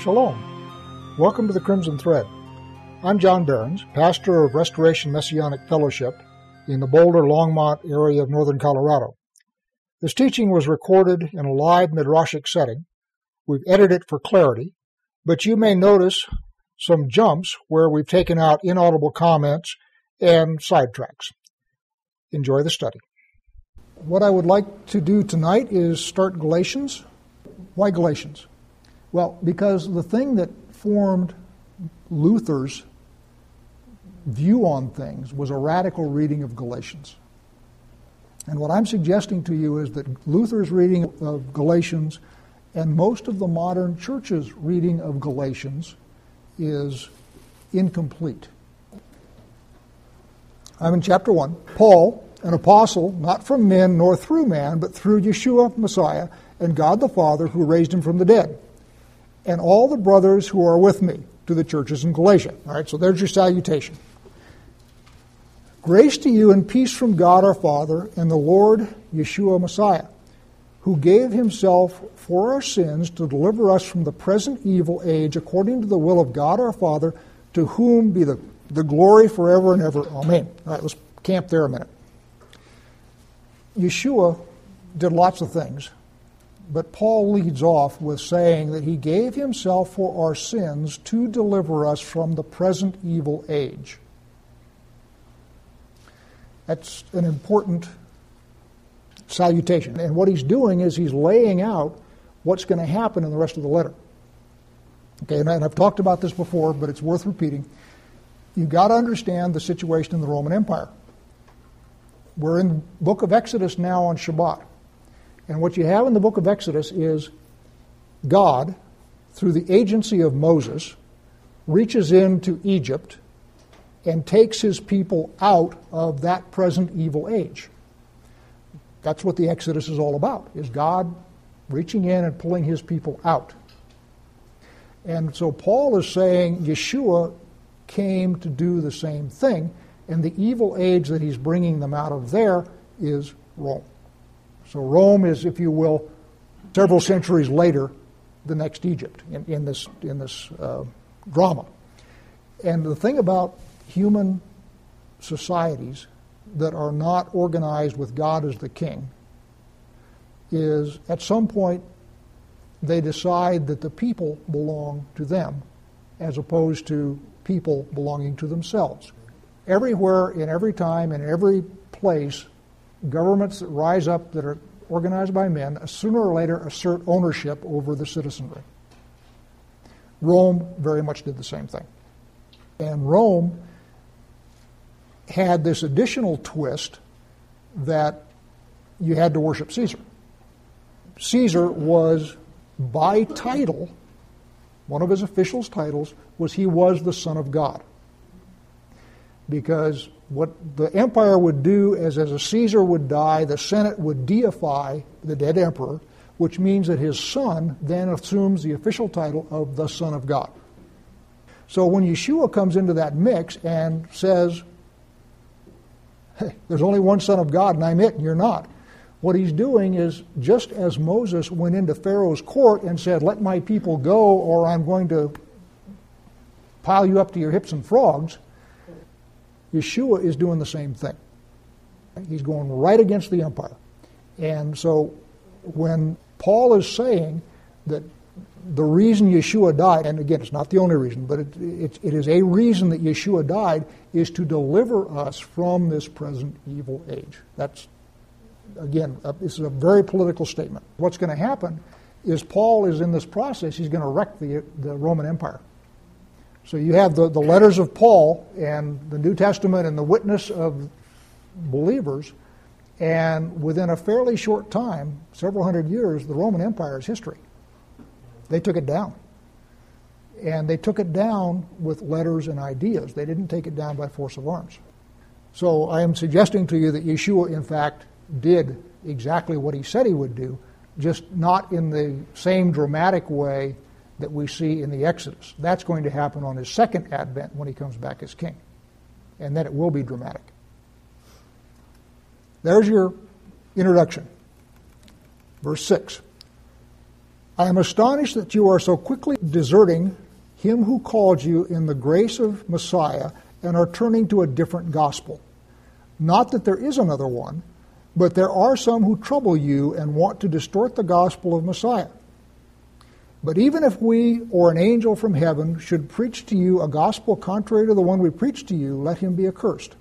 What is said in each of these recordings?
Shalom. Welcome to the Crimson Thread. I'm John Behrens, pastor of Restoration Messianic Fellowship in the Boulder Longmont area of northern Colorado. This teaching was recorded in a live midrashic setting. We've edited it for clarity, but you may notice some jumps where we've taken out inaudible comments and sidetracks. Enjoy the study. What I would like to do tonight is start Galatians. Why Galatians? Well, because the thing that formed Luther's view on things was a radical reading of Galatians. And what I'm suggesting to you is that Luther's reading of Galatians and most of the modern church's reading of Galatians is incomplete. I'm in chapter 1. Paul, an apostle, not from men nor through man, but through Yeshua, Messiah, and God the Father who raised him from the dead and all the brothers who are with me to the churches in Galatia. All right, so there's your salutation. Grace to you and peace from God our Father and the Lord Yeshua Messiah, who gave himself for our sins to deliver us from the present evil age according to the will of God our Father, to whom be the, the glory forever and ever. Amen. All right, let's camp there a minute. Yeshua did lots of things but Paul leads off with saying that he gave himself for our sins to deliver us from the present evil age. That's an important salutation. And what he's doing is he's laying out what's going to happen in the rest of the letter. Okay, and I've talked about this before, but it's worth repeating. You've got to understand the situation in the Roman Empire. We're in the book of Exodus now on Shabbat. And what you have in the book of Exodus is God, through the agency of Moses, reaches into Egypt and takes his people out of that present evil age. That's what the Exodus is all about, is God reaching in and pulling his people out. And so Paul is saying Yeshua came to do the same thing, and the evil age that he's bringing them out of there is Rome. So Rome is, if you will, several centuries later, the next Egypt in, in this, in this uh, drama. And the thing about human societies that are not organized with God as the king is at some point they decide that the people belong to them as opposed to people belonging to themselves. Everywhere, in every time, in every place, governments that rise up that are organized by men sooner or later assert ownership over the citizenry. Rome very much did the same thing. And Rome had this additional twist that you had to worship Caesar. Caesar was by title, one of his officials' titles was he was the Son of God. Because what the empire would do is as a Caesar would die, the Senate would deify the dead emperor, which means that his son then assumes the official title of the Son of God. So when Yeshua comes into that mix and says, hey, there's only one Son of God and I'm it and you're not, what he's doing is just as Moses went into Pharaoh's court and said, let my people go or I'm going to pile you up to your hips and frogs, Yeshua is doing the same thing. He's going right against the empire. And so when Paul is saying that the reason Yeshua died, and again, it's not the only reason, but it, it, it is a reason that Yeshua died, is to deliver us from this present evil age. That's, again, uh, this is a very political statement. What's going to happen is Paul is in this process, he's going to wreck the, the Roman Empire. So you have the, the letters of Paul and the New Testament and the witness of believers, and within a fairly short time, several hundred years, the Roman Empire is history. They took it down. And they took it down with letters and ideas. They didn't take it down by force of arms. So I am suggesting to you that Yeshua, in fact, did exactly what he said he would do, just not in the same dramatic way that we see in the Exodus. That's going to happen on his second advent when he comes back as king. And then it will be dramatic. There's your introduction. Verse 6. I am astonished that you are so quickly deserting him who called you in the grace of Messiah and are turning to a different gospel. Not that there is another one, but there are some who trouble you and want to distort the gospel of Messiah. But even if we or an angel from heaven should preach to you a gospel contrary to the one we preach to you, let him be accursed.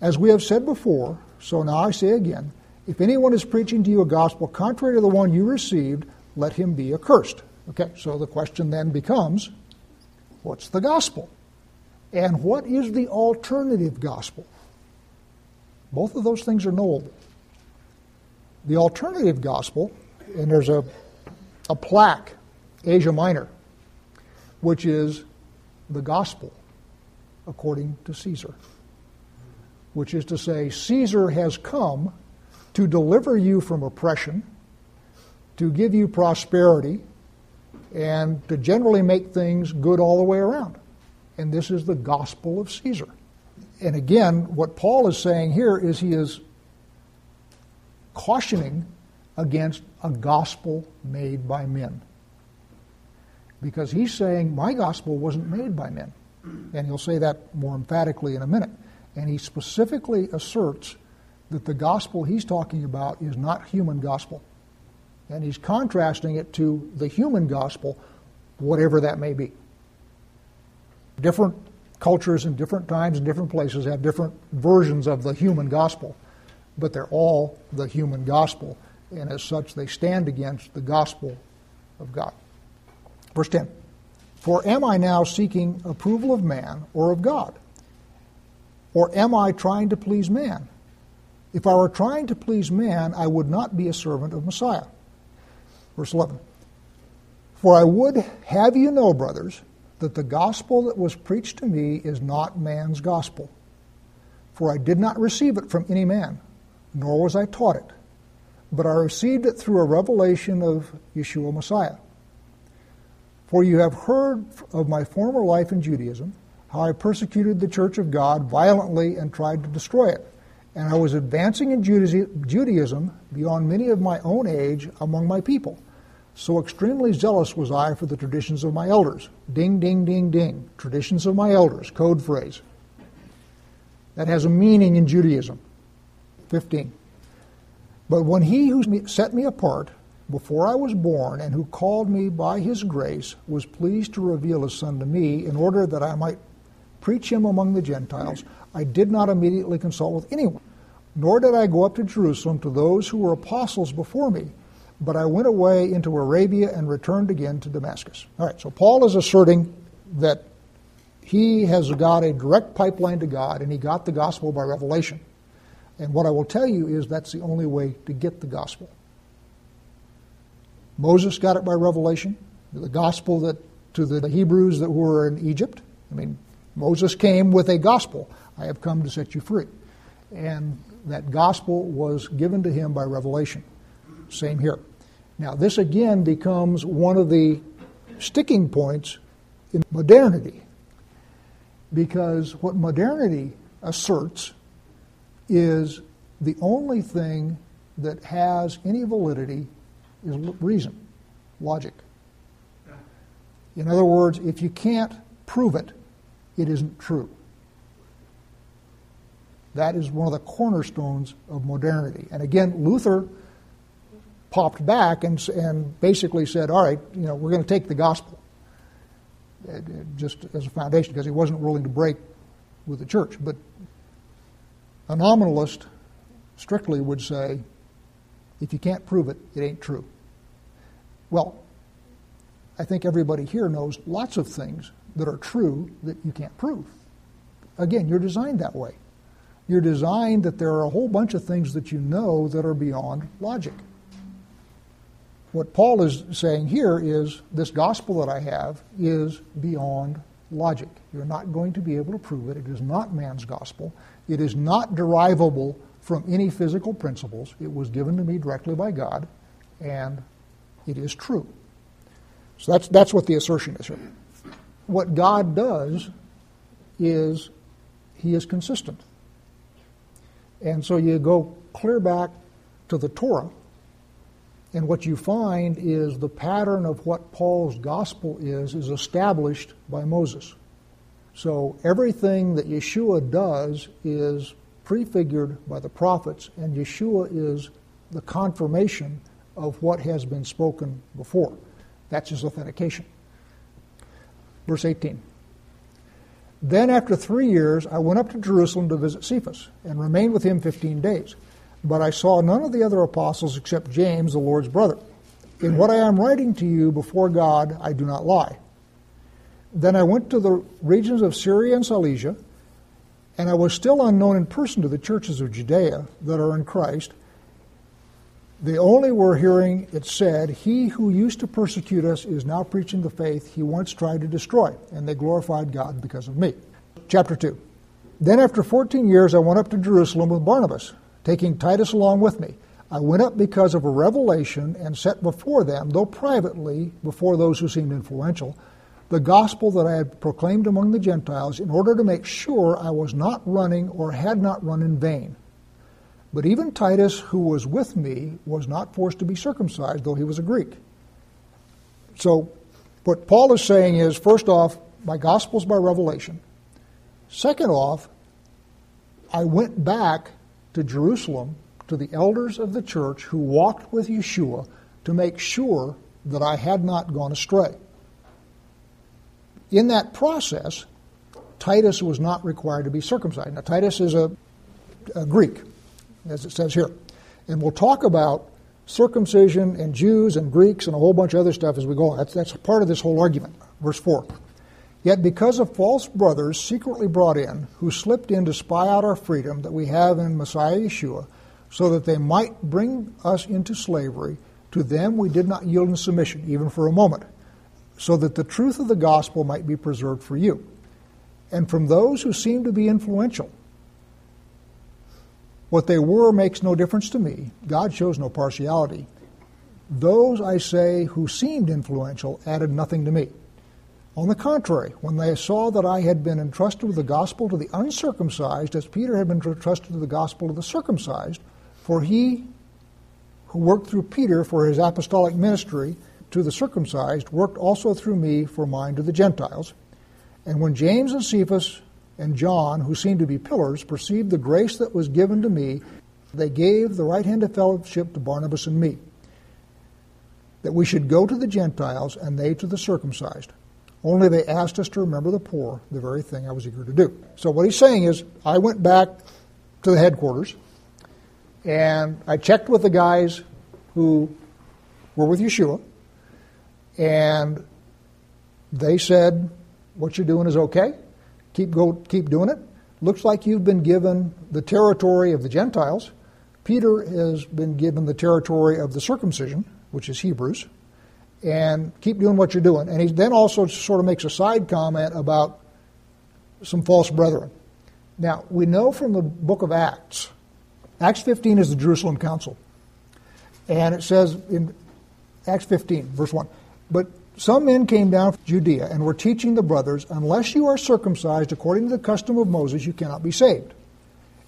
As we have said before, so now I say again, if anyone is preaching to you a gospel contrary to the one you received, let him be accursed. Okay, so the question then becomes what's the gospel? And what is the alternative gospel? Both of those things are knowable. The alternative gospel, and there's a, a plaque, Asia Minor, which is the gospel according to Caesar, which is to say, Caesar has come to deliver you from oppression, to give you prosperity, and to generally make things good all the way around. And this is the gospel of Caesar and again, what Paul is saying here is he is cautioning against a gospel made by men. Because he's saying, my gospel wasn't made by men. And he'll say that more emphatically in a minute. And he specifically asserts that the gospel he's talking about is not human gospel. And he's contrasting it to the human gospel, whatever that may be. Different cultures in different times and different places have different versions of the human gospel, but they're all the human gospel, and as such, they stand against the gospel of God. Verse 10 For am I now seeking approval of man or of God? Or am I trying to please man? If I were trying to please man, I would not be a servant of Messiah. Verse 11 For I would have you know, brothers, that the gospel that was preached to me is not man's gospel. For I did not receive it from any man, nor was I taught it, but I received it through a revelation of Yeshua Messiah. For you have heard of my former life in Judaism, how I persecuted the church of God violently and tried to destroy it. And I was advancing in Judaism beyond many of my own age among my people so extremely zealous was I for the traditions of my elders. Ding, ding, ding, ding. Traditions of my elders, code phrase. That has a meaning in Judaism. 15. But when he who set me apart before I was born and who called me by his grace was pleased to reveal his son to me in order that I might preach him among the Gentiles, I did not immediately consult with anyone, nor did I go up to Jerusalem to those who were apostles before me but I went away into Arabia and returned again to Damascus. All right, so Paul is asserting that he has got a direct pipeline to God and he got the gospel by revelation. And what I will tell you is that's the only way to get the gospel. Moses got it by revelation, the gospel that to the Hebrews that were in Egypt. I mean, Moses came with a gospel. I have come to set you free. And that gospel was given to him by revelation. Same here. Now, this again becomes one of the sticking points in modernity because what modernity asserts is the only thing that has any validity is reason, logic. In other words, if you can't prove it, it isn't true. That is one of the cornerstones of modernity. And again, Luther popped back and, and basically said, all right, you know, we're going to take the gospel uh, just as a foundation because he wasn't willing to break with the church. But a nominalist strictly would say, if you can't prove it, it ain't true. Well, I think everybody here knows lots of things that are true that you can't prove. Again, you're designed that way. You're designed that there are a whole bunch of things that you know that are beyond logic. What Paul is saying here is this gospel that I have is beyond logic. You're not going to be able to prove it. It is not man's gospel. It is not derivable from any physical principles. It was given to me directly by God, and it is true. So that's, that's what the assertion is here. What God does is he is consistent. And so you go clear back to the Torah And what you find is the pattern of what Paul's gospel is, is established by Moses. So everything that Yeshua does is prefigured by the prophets, and Yeshua is the confirmation of what has been spoken before. That's his authentication. Verse 18. Then, after three years, I went up to Jerusalem to visit Cephas and remained with him 15 days. But I saw none of the other apostles except James, the Lord's brother. In what I am writing to you before God, I do not lie. Then I went to the regions of Syria and Cilicia, and I was still unknown in person to the churches of Judea that are in Christ. They only were hearing it said, He who used to persecute us is now preaching the faith he once tried to destroy, and they glorified God because of me. Chapter 2. Then after 14 years, I went up to Jerusalem with Barnabas taking Titus along with me. I went up because of a revelation and set before them, though privately, before those who seemed influential, the gospel that I had proclaimed among the Gentiles in order to make sure I was not running or had not run in vain. But even Titus, who was with me, was not forced to be circumcised, though he was a Greek. So, what Paul is saying is first off, my gospel's by revelation. Second off, I went back to Jerusalem to the elders of the church who walked with Yeshua to make sure that I had not gone astray. In that process, Titus was not required to be circumcised. Now, Titus is a, a Greek, as it says here. And we'll talk about circumcision and Jews and Greeks and a whole bunch of other stuff as we go on. That's, that's part of this whole argument. Verse 4. Yet because of false brothers secretly brought in, who slipped in to spy out our freedom that we have in Messiah Yeshua, so that they might bring us into slavery, to them we did not yield in submission, even for a moment, so that the truth of the gospel might be preserved for you. And from those who seem to be influential, what they were makes no difference to me. God shows no partiality. Those, I say, who seemed influential added nothing to me. On the contrary, when they saw that I had been entrusted with the gospel to the uncircumcised, as Peter had been entrusted with the gospel to the circumcised, for he who worked through Peter for his apostolic ministry to the circumcised worked also through me for mine to the Gentiles. And when James and Cephas and John, who seemed to be pillars, perceived the grace that was given to me, they gave the right hand of fellowship to Barnabas and me, that we should go to the Gentiles and they to the circumcised. Only they asked us to remember the poor, the very thing I was eager to do. So what he's saying is, I went back to the headquarters and I checked with the guys who were with Yeshua, and they said, "What you're doing is okay. Keep go, keep doing it. Looks like you've been given the territory of the Gentiles. Peter has been given the territory of the circumcision, which is Hebrews." and keep doing what you're doing. And he then also sort of makes a side comment about some false brethren. Now, we know from the book of Acts, Acts 15 is the Jerusalem Council. And it says in Acts 15, verse 1 But some men came down from Judea and were teaching the brothers, Unless you are circumcised according to the custom of Moses, you cannot be saved.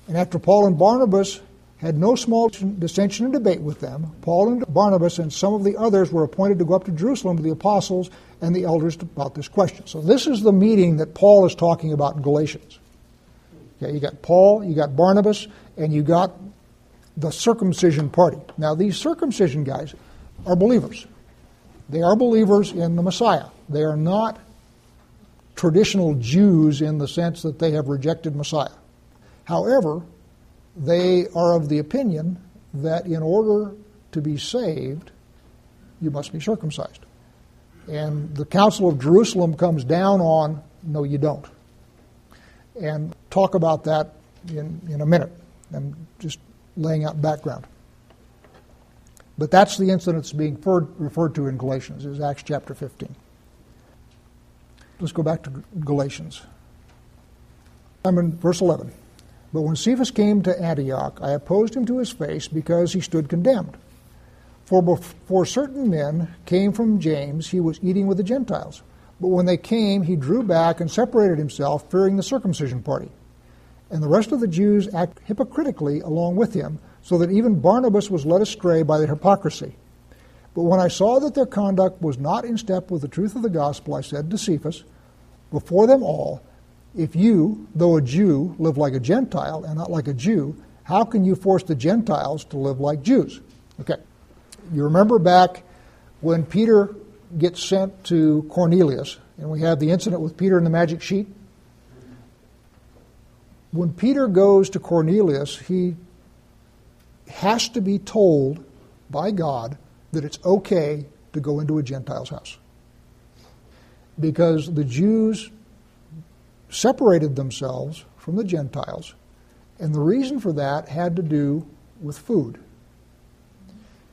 And after Paul and Barnabas had no small dissension and debate with them. Paul and Barnabas and some of the others were appointed to go up to Jerusalem to the apostles and the elders about this question. So this is the meeting that Paul is talking about in Galatians. Okay, you got Paul, you got Barnabas, and you got the circumcision party. Now these circumcision guys are believers. They are believers in the Messiah. They are not traditional Jews in the sense that they have rejected Messiah. However, they are of the opinion that in order to be saved, you must be circumcised. And the Council of Jerusalem comes down on, no, you don't. And talk about that in, in a minute. I'm just laying out background. But that's the incident that's being referred, to in Galatians, is Acts chapter 15. Let's go back to Galatians. I'm in verse 11. But when Cephas came to Antioch, I opposed him to his face because he stood condemned. For before certain men came from James, he was eating with the Gentiles. But when they came, he drew back and separated himself, fearing the circumcision party. And the rest of the Jews acted hypocritically along with him, so that even Barnabas was led astray by their hypocrisy. But when I saw that their conduct was not in step with the truth of the gospel, I said to Cephas, before them all, if you, though a Jew, live like a Gentile and not like a Jew, how can you force the Gentiles to live like Jews? Okay. You remember back when Peter gets sent to Cornelius, and we have the incident with Peter and the magic sheet? When Peter goes to Cornelius, he has to be told by God that it's okay to go into a Gentile's house. Because the Jews separated themselves from the Gentiles, and the reason for that had to do with food.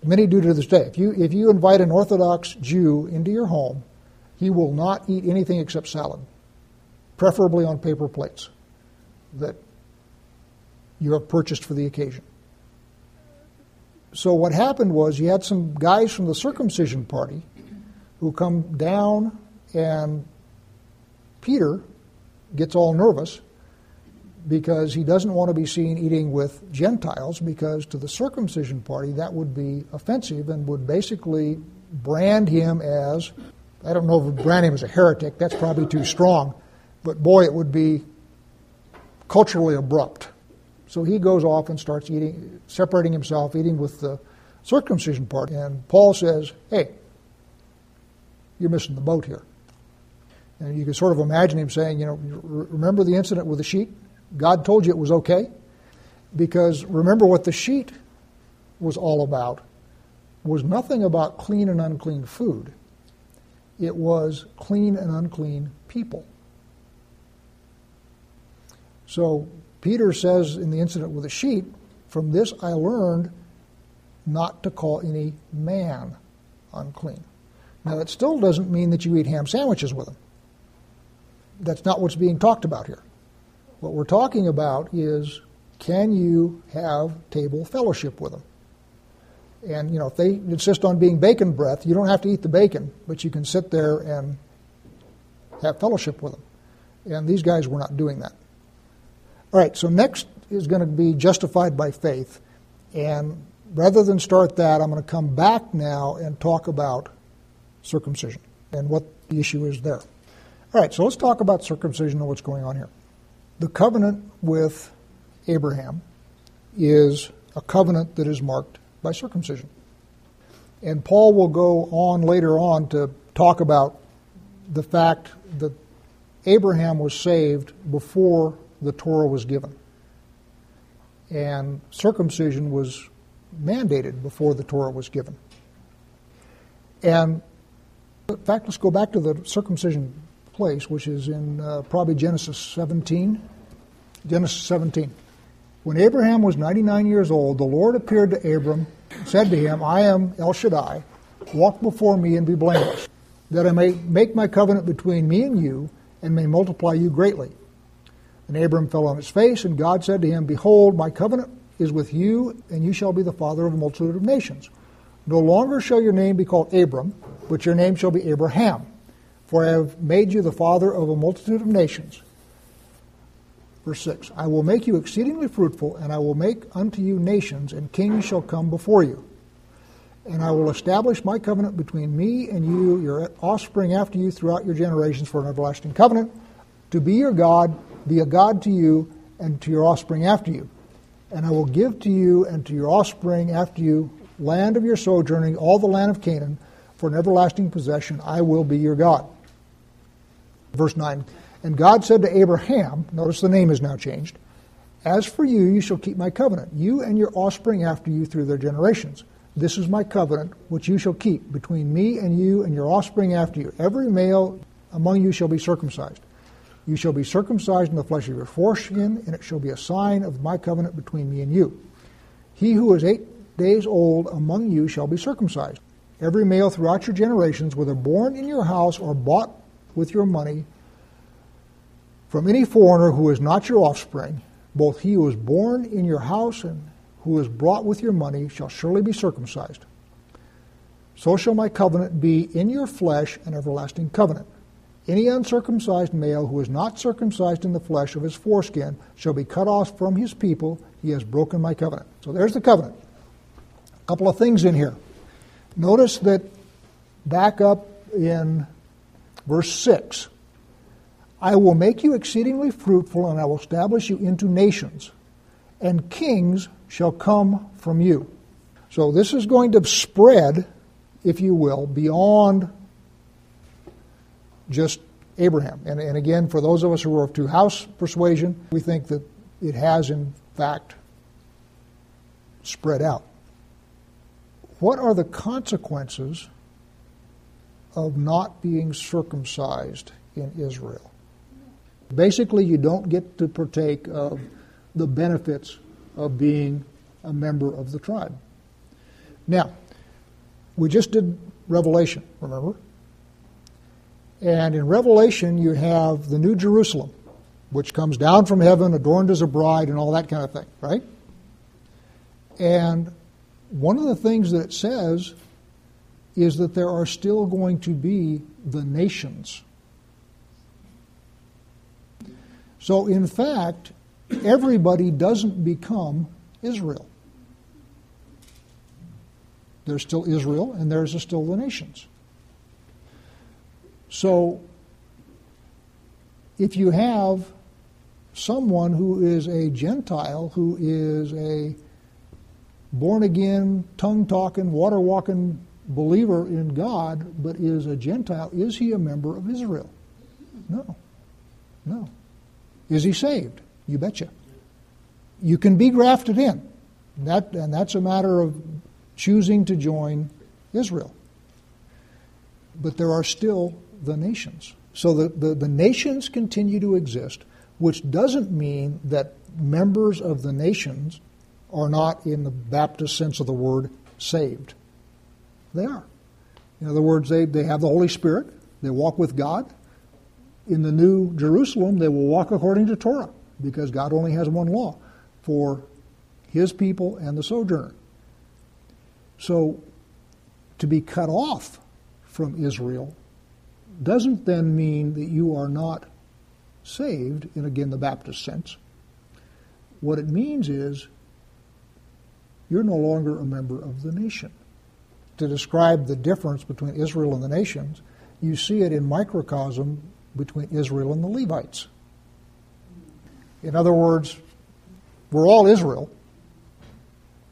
Many do to this day. If you, if you invite an Orthodox Jew into your home, he will not eat anything except salad, preferably on paper plates that you have purchased for the occasion. So what happened was you had some guys from the circumcision party who come down, and Peter gets all nervous because he doesn't want to be seen eating with Gentiles because to the circumcision party that would be offensive and would basically brand him as I don't know if brand him as a heretic, that's probably too strong, but boy, it would be culturally abrupt. So he goes off and starts eating, separating himself, eating with the circumcision part. And Paul says, hey, you're missing the boat here. And you can sort of imagine him saying, you know, remember the incident with the sheet? God told you it was okay? Because remember what the sheet was all about was nothing about clean and unclean food. It was clean and unclean people. So Peter says in the incident with the sheep, from this I learned not to call any man unclean. Now, that still doesn't mean that you eat ham sandwiches with them. That's not what's being talked about here. What we're talking about is can you have table fellowship with them? And, you know, if they insist on being bacon breath, you don't have to eat the bacon, but you can sit there and have fellowship with them. And these guys were not doing that. All right, so next is going to be justified by faith. And rather than start that, I'm going to come back now and talk about circumcision and what the issue is there. All right, so let's talk about circumcision and what's going on here. The covenant with Abraham is a covenant that is marked by circumcision. And Paul will go on later on to talk about the fact that Abraham was saved before the Torah was given. And circumcision was mandated before the Torah was given. And in fact, let's go back to the circumcision place, which is in uh, probably Genesis 17. Genesis 17. When Abraham was 99 years old, the Lord appeared to Abram, said to him, I am El Shaddai, walk before me and be blameless, that I may make my covenant between me and you, and may multiply you greatly. And Abram fell on his face, and God said to him, Behold, my covenant is with you, and you shall be the father of a multitude of nations. No longer shall your name be called Abram, but your name shall be Abraham, for I have made you the father of a multitude of nations. Verse 6 I will make you exceedingly fruitful, and I will make unto you nations, and kings shall come before you. And I will establish my covenant between me and you, your offspring after you, throughout your generations, for an everlasting covenant, to be your God, be a God to you, and to your offspring after you and I will give to you and to your offspring after you land of your sojourning, all the land of Canaan, for an everlasting possession. I will be your God. Verse 9 And God said to Abraham, notice the name is now changed, As for you, you shall keep my covenant, you and your offspring after you through their generations. This is my covenant, which you shall keep between me and you and your offspring after you. Every male among you shall be circumcised. You shall be circumcised in the flesh of your foreskin, and it shall be a sign of my covenant between me and you. He who is eight days old among you shall be circumcised. Every male throughout your generations, whether born in your house or bought with your money, from any foreigner who is not your offspring, both he who is born in your house and who is brought with your money shall surely be circumcised. So shall my covenant be in your flesh an everlasting covenant. Any uncircumcised male who is not circumcised in the flesh of his foreskin shall be cut off from his people. He has broken my covenant. So there's the covenant. A couple of things in here. Notice that back up in verse 6 I will make you exceedingly fruitful, and I will establish you into nations, and kings shall come from you. So this is going to spread, if you will, beyond just Abraham. And, and again, for those of us who are of two house persuasion, we think that it has, in fact, spread out. What are the consequences of not being circumcised in Israel? Basically, you don't get to partake of the benefits of being a member of the tribe. Now, we just did Revelation, remember? And in Revelation, you have the New Jerusalem, which comes down from heaven, adorned as a bride, and all that kind of thing, right? And one of the things that it says is that there are still going to be the nations. So, in fact, everybody doesn't become Israel. There's still Israel, and there's still the nations. So, if you have someone who is a Gentile, who is a born again, tongue talking, water walking believer in God, but is a Gentile, is he a member of Israel? No. No. Is he saved? You betcha. You can be grafted in. That, and that's a matter of choosing to join Israel. But there are still the nations. So the, the, the nations continue to exist, which doesn't mean that members of the nations are not, in the Baptist sense of the word, saved. They are. In other words, they, they have the Holy Spirit, they walk with God. In the New Jerusalem, they will walk according to Torah, because God only has one law for his people and the sojourner. So, to be cut off from Israel doesn't then mean that you are not saved, in again the Baptist sense. What it means is you're no longer a member of the nation. To describe the difference between Israel and the nations, you see it in microcosm between Israel and the Levites. In other words, we're all Israel,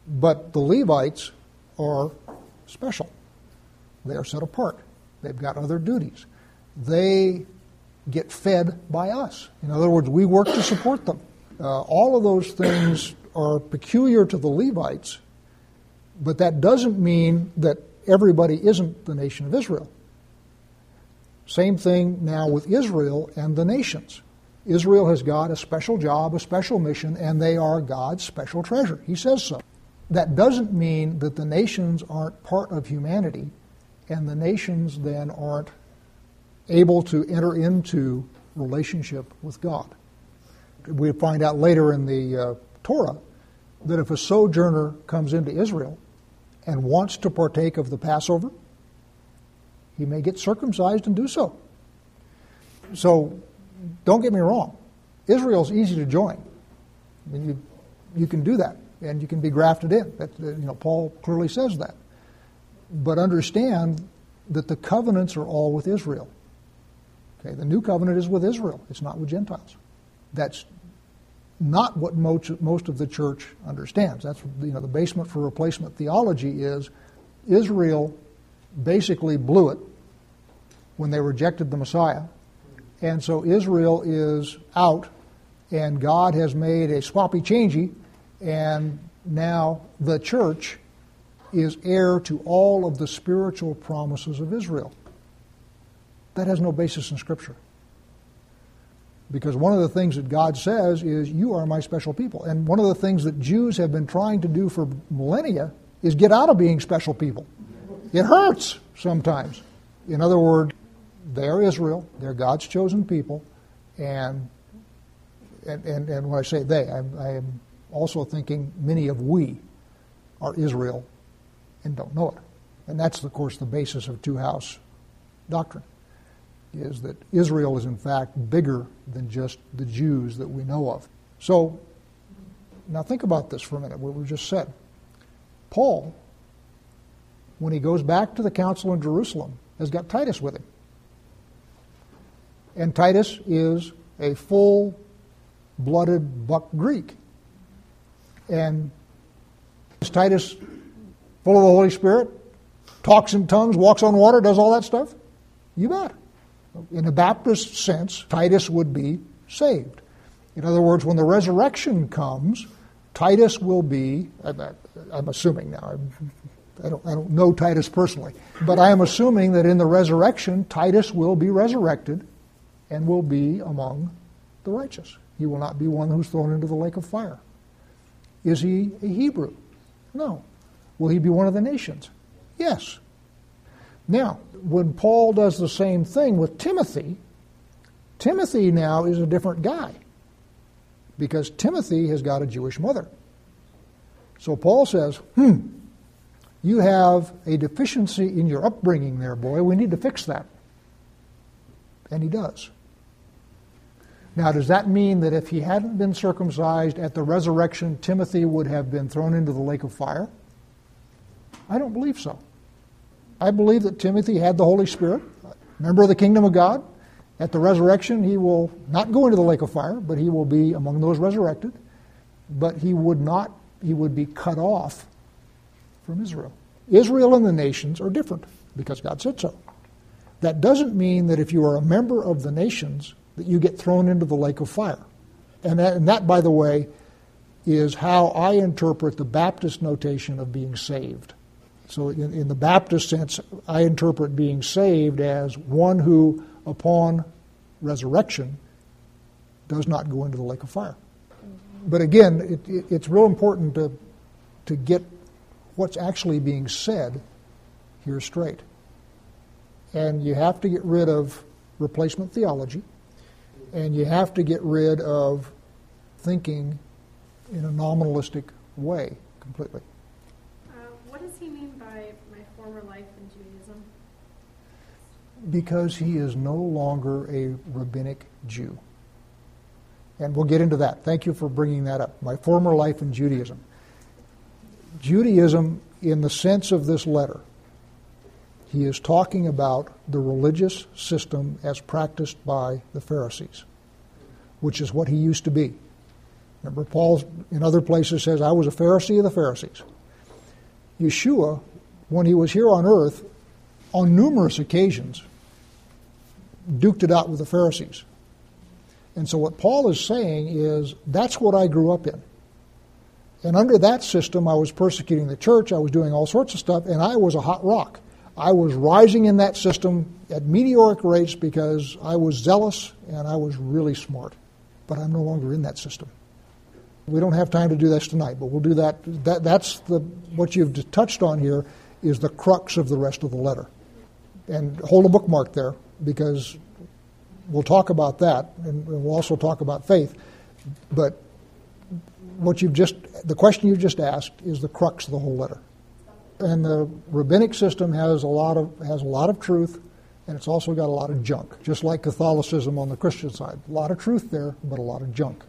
but the Levites are special. They are set apart. They've got other duties. They get fed by us. In other words, we work to support them. Uh, all of those things are peculiar to the Levites, but that doesn't mean that everybody isn't the nation of Israel. Same thing now with Israel and the nations. Israel has got a special job, a special mission, and they are God's special treasure. He says so. That doesn't mean that the nations aren't part of humanity, and the nations then aren't able to enter into relationship with God. We find out later in the uh, Torah that if a sojourner comes into Israel and wants to partake of the Passover, he may get circumcised and do so. So, don't get me wrong. Israel's easy to join. I mean, you, you can do that, and you can be grafted in. That, you know, Paul clearly says that. But understand that the covenants are all with Israel. Okay, the new covenant is with Israel. It's not with Gentiles. That's not what most, most of the church understands. That's you know the basement for replacement theology is Israel basically blew it when they rejected the Messiah, and so Israel is out, and God has made a swappy changey, and now the church is heir to all of the spiritual promises of Israel. That has no basis in Scripture. Because one of the things that God says is, You are my special people. And one of the things that Jews have been trying to do for millennia is get out of being special people. It hurts sometimes. In other words, they're Israel, they're God's chosen people, and and, and, and when I say they, I'm, I am also thinking many of we are Israel and don't know it. And that's, of course, the basis of two house doctrine is that Israel is in fact bigger than just the Jews that we know of. So, now think about this for a minute, what we just said. Paul when he goes back to the council in Jerusalem, has got Titus with him. And Titus is a full blooded buck Greek. And is Titus full of the Holy Spirit? Talks in tongues, walks on water, does all that stuff? You bet. In a Baptist sense, Titus would be saved. In other words, when the resurrection comes, Titus will be, I'm assuming now, I don't, I don't know Titus personally, but I am assuming that in the resurrection, Titus will be resurrected and will be among the righteous. He will not be one who's thrown into the lake of fire. Is he a Hebrew? No. Will he be one of the nations? Yes. Now, when Paul does the same thing with Timothy, Timothy now is a different guy because Timothy has got a Jewish mother. So Paul says, hmm, you have a deficiency in your upbringing there, boy. We need to fix that. And he does. Now, does that mean that if he hadn't been circumcised at the resurrection, Timothy would have been thrown into the lake of fire? I don't believe so. I believe that Timothy had the Holy Spirit, member of the kingdom of God. At the resurrection, he will not go into the lake of fire, but he will be among those resurrected. But he would not, he would be cut off from Israel. Israel and the nations are different because God said so. That doesn't mean that if you are a member of the nations, that you get thrown into the lake of fire. And that, and that, by the way, is how I interpret the Baptist notation of being saved. So, in, in the Baptist sense, I interpret being saved as one who, upon resurrection, does not go into the lake of fire. But again, it, it, it's real important to, to get what's actually being said here straight. And you have to get rid of replacement theology and you have to get rid of thinking in a nominalistic way completely. Uh, what does he mean by my former life in Judaism? Because he is no longer a rabbinic Jew. And we'll get into that. Thank you for bringing that up. My former life in Judaism. Judaism, in the sense of this letter, he is talking about the religious system as practiced by the Pharisees, which is what he used to be. Remember, Paul in other places says, I was a Pharisee of the Pharisees. Yeshua, when he was here on earth, on numerous occasions, duked it out with the Pharisees. And so what Paul is saying is, that's what I grew up in. And under that system, I was persecuting the church, I was doing all sorts of stuff, and I was a hot rock. I was rising in that system at meteoric rates because I was zealous and I was really smart. But I'm no longer in that system. We don't have time to do this tonight, but we'll do that. that that's the, what you've touched on here is the crux of the rest of the letter. And hold a bookmark there because we'll talk about that and we'll also talk about faith. But what you've just, the question you've just asked is the crux of the whole letter and the rabbinic system has a lot of has a lot of truth, and it's also got a lot of junk, just like Catholicism on the Christian side. A lot of truth there, but a lot of junk.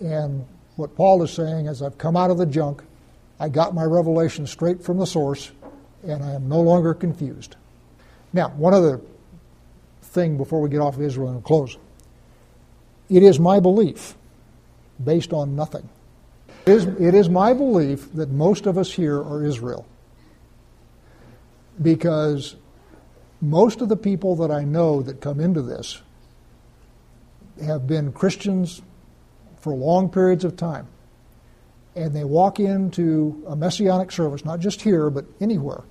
And what Paul is saying is, I've come out of the junk, I got my revelation straight from the source, and I am no longer confused. Now, one other thing before we get off of Israel and close. It is my belief, based on nothing. It is, it is my belief that most of us here are Israel because most of the people that I know that come into this have been Christians for long periods of time. And they walk into a messianic service, not just here, but anywhere.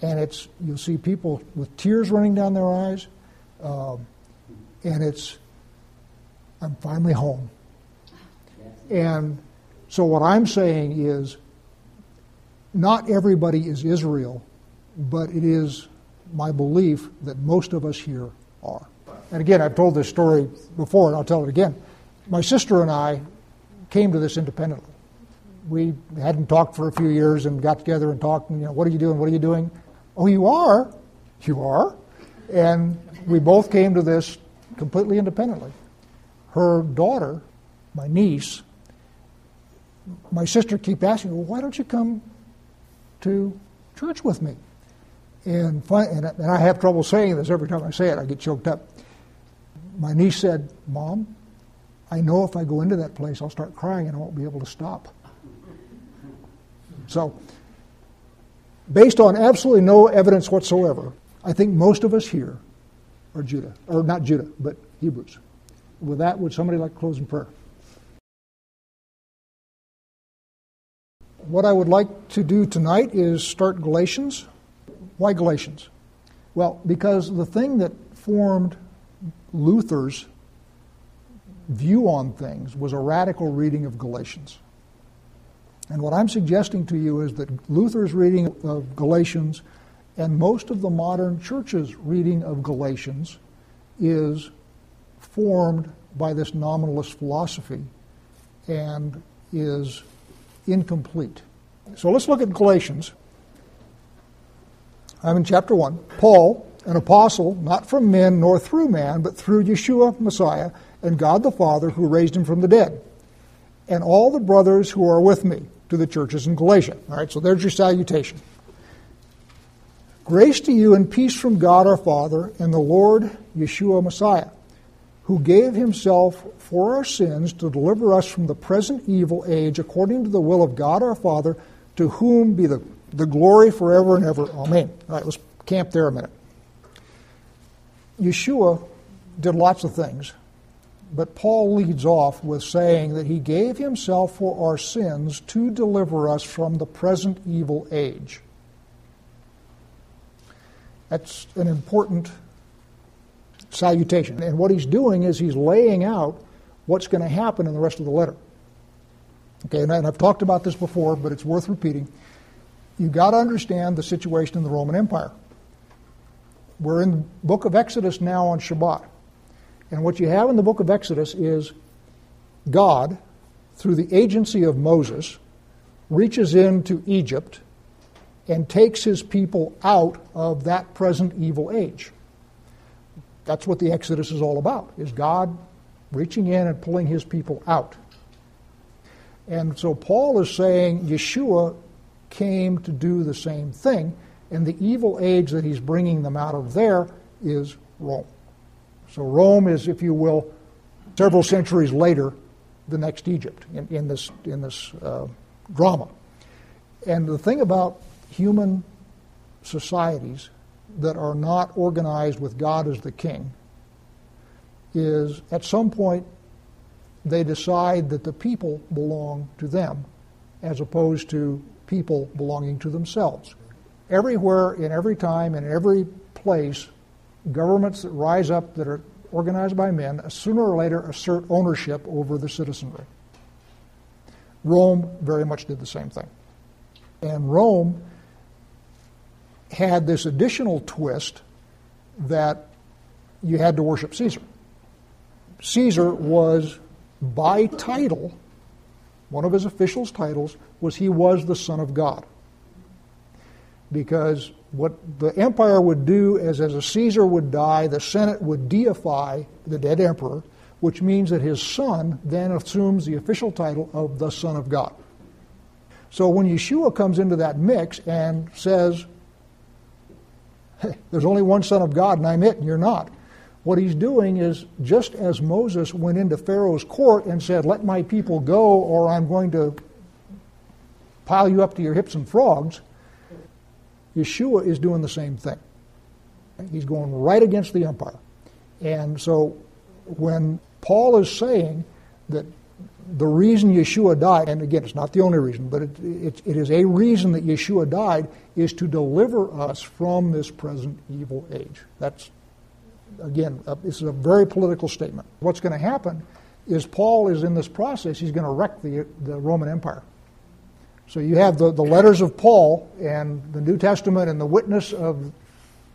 And it's you'll see people with tears running down their eyes, um, and it's I'm finally home. And so what I'm saying is, not everybody is Israel but it is my belief that most of us here are. And again, I've told this story before, and I'll tell it again. My sister and I came to this independently. We hadn't talked for a few years and got together and talked, and, you know, what are you doing? What are you doing? Oh, you are? You are? And we both came to this completely independently. Her daughter, my niece, my sister keep asking, well, why don't you come to church with me? And, and I have trouble saying this every time I say it, I get choked up. My niece said, Mom, I know if I go into that place, I'll start crying and I won't be able to stop. So, based on absolutely no evidence whatsoever, I think most of us here are Judah, or not Judah, but Hebrews. With that, would somebody like to close in prayer? What I would like to do tonight is start Galatians. Why Galatians? Well, because the thing that formed Luther's view on things was a radical reading of Galatians. And what I'm suggesting to you is that Luther's reading of Galatians and most of the modern church's reading of Galatians is formed by this nominalist philosophy and is incomplete. So let's look at Galatians. I'm in chapter 1. Paul, an apostle, not from men nor through man, but through Yeshua Messiah and God the Father who raised him from the dead, and all the brothers who are with me to the churches in Galatia. All right, so there's your salutation. Grace to you and peace from God our Father and the Lord Yeshua Messiah, who gave himself for our sins to deliver us from the present evil age according to the will of God our Father, to whom be the, the glory forever and ever. Amen. All right, let's camp there a minute. Yeshua did lots of things, but Paul leads off with saying that he gave himself for our sins to deliver us from the present evil age. That's an important salutation. And what he's doing is he's laying out what's going to happen in the rest of the letter. Okay, and I've talked about this before, but it's worth repeating. You've got to understand the situation in the Roman Empire. We're in the book of Exodus now on Shabbat. And what you have in the book of Exodus is God, through the agency of Moses, reaches into Egypt and takes his people out of that present evil age. That's what the Exodus is all about, is God reaching in and pulling his people out. And so Paul is saying Yeshua came to do the same thing, and the evil age that he's bringing them out of there is Rome. So Rome is, if you will, several centuries later, the next Egypt in, in this, in this uh, drama. And the thing about human societies that are not organized with God as the king is at some point they decide that the people belong to them as opposed to people belonging to themselves. Everywhere, in every time, in every place, governments that rise up that are organized by men sooner or later assert ownership over the citizenry. Rome very much did the same thing. And Rome had this additional twist that you had to worship Caesar. Caesar was, by title, one of his officials' titles was he was the Son of God. Because what the empire would do is, as a Caesar would die, the Senate would deify the dead emperor, which means that his son then assumes the official title of the Son of God. So when Yeshua comes into that mix and says, hey, there's only one Son of God and I'm it and you're not. What he's doing is just as Moses went into Pharaoh's court and said, Let my people go or I'm going to pile you up to your hips and frogs, Yeshua is doing the same thing. He's going right against the empire. And so when Paul is saying that the reason Yeshua died, and again, it's not the only reason, but it, it, it is a reason that Yeshua died, is to deliver us from this present evil age. That's, again, uh, this is a very political statement. What's going to happen is Paul is in this process, he's going to wreck the, the Roman Empire. So you have the, the letters of Paul and the New Testament and the witness of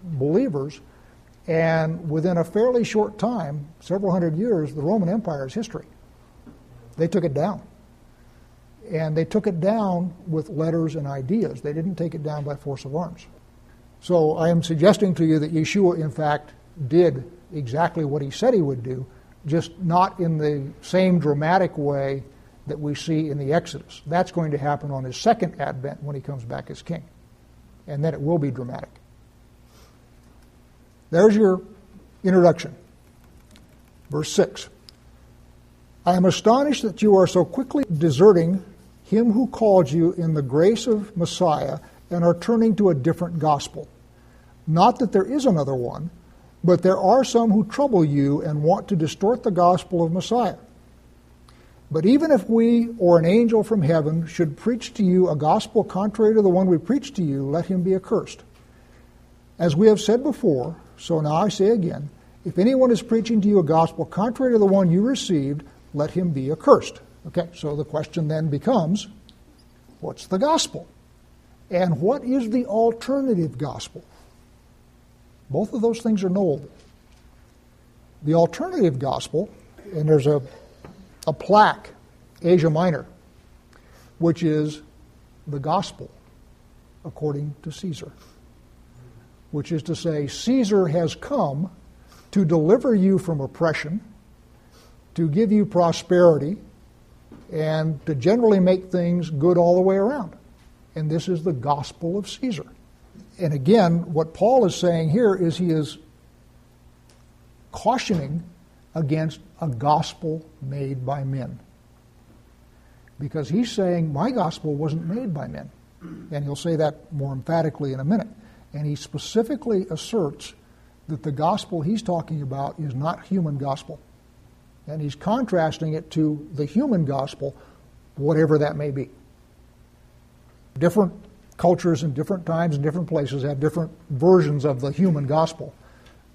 believers, and within a fairly short time, several hundred years, the Roman Empire is history. They took it down. And they took it down with letters and ideas. They didn't take it down by force of arms. So I am suggesting to you that Yeshua, in fact, did exactly what he said he would do, just not in the same dramatic way that we see in the Exodus. That's going to happen on his second advent when he comes back as king. And then it will be dramatic. There's your introduction. Verse 6. I am astonished that you are so quickly deserting him who called you in the grace of Messiah and are turning to a different gospel. Not that there is another one, but there are some who trouble you and want to distort the gospel of Messiah. But even if we or an angel from heaven should preach to you a gospel contrary to the one we preach to you, let him be accursed. As we have said before, so now I say again, if anyone is preaching to you a gospel contrary to the one you received, let him be accursed. Okay, so the question then becomes what's the gospel? And what is the alternative gospel? Both of those things are knowable. The alternative gospel, and there's a, a plaque, Asia Minor, which is the gospel according to Caesar, which is to say, Caesar has come to deliver you from oppression, to give you prosperity, and to generally make things good all the way around. And this is the gospel of Caesar. And again, what Paul is saying here is he is cautioning against a gospel made by men. Because he's saying, my gospel wasn't made by men. And he'll say that more emphatically in a minute. And he specifically asserts that the gospel he's talking about is not human gospel. And he's contrasting it to the human gospel, whatever that may be. Different cultures and different times and different places have different versions of the human gospel,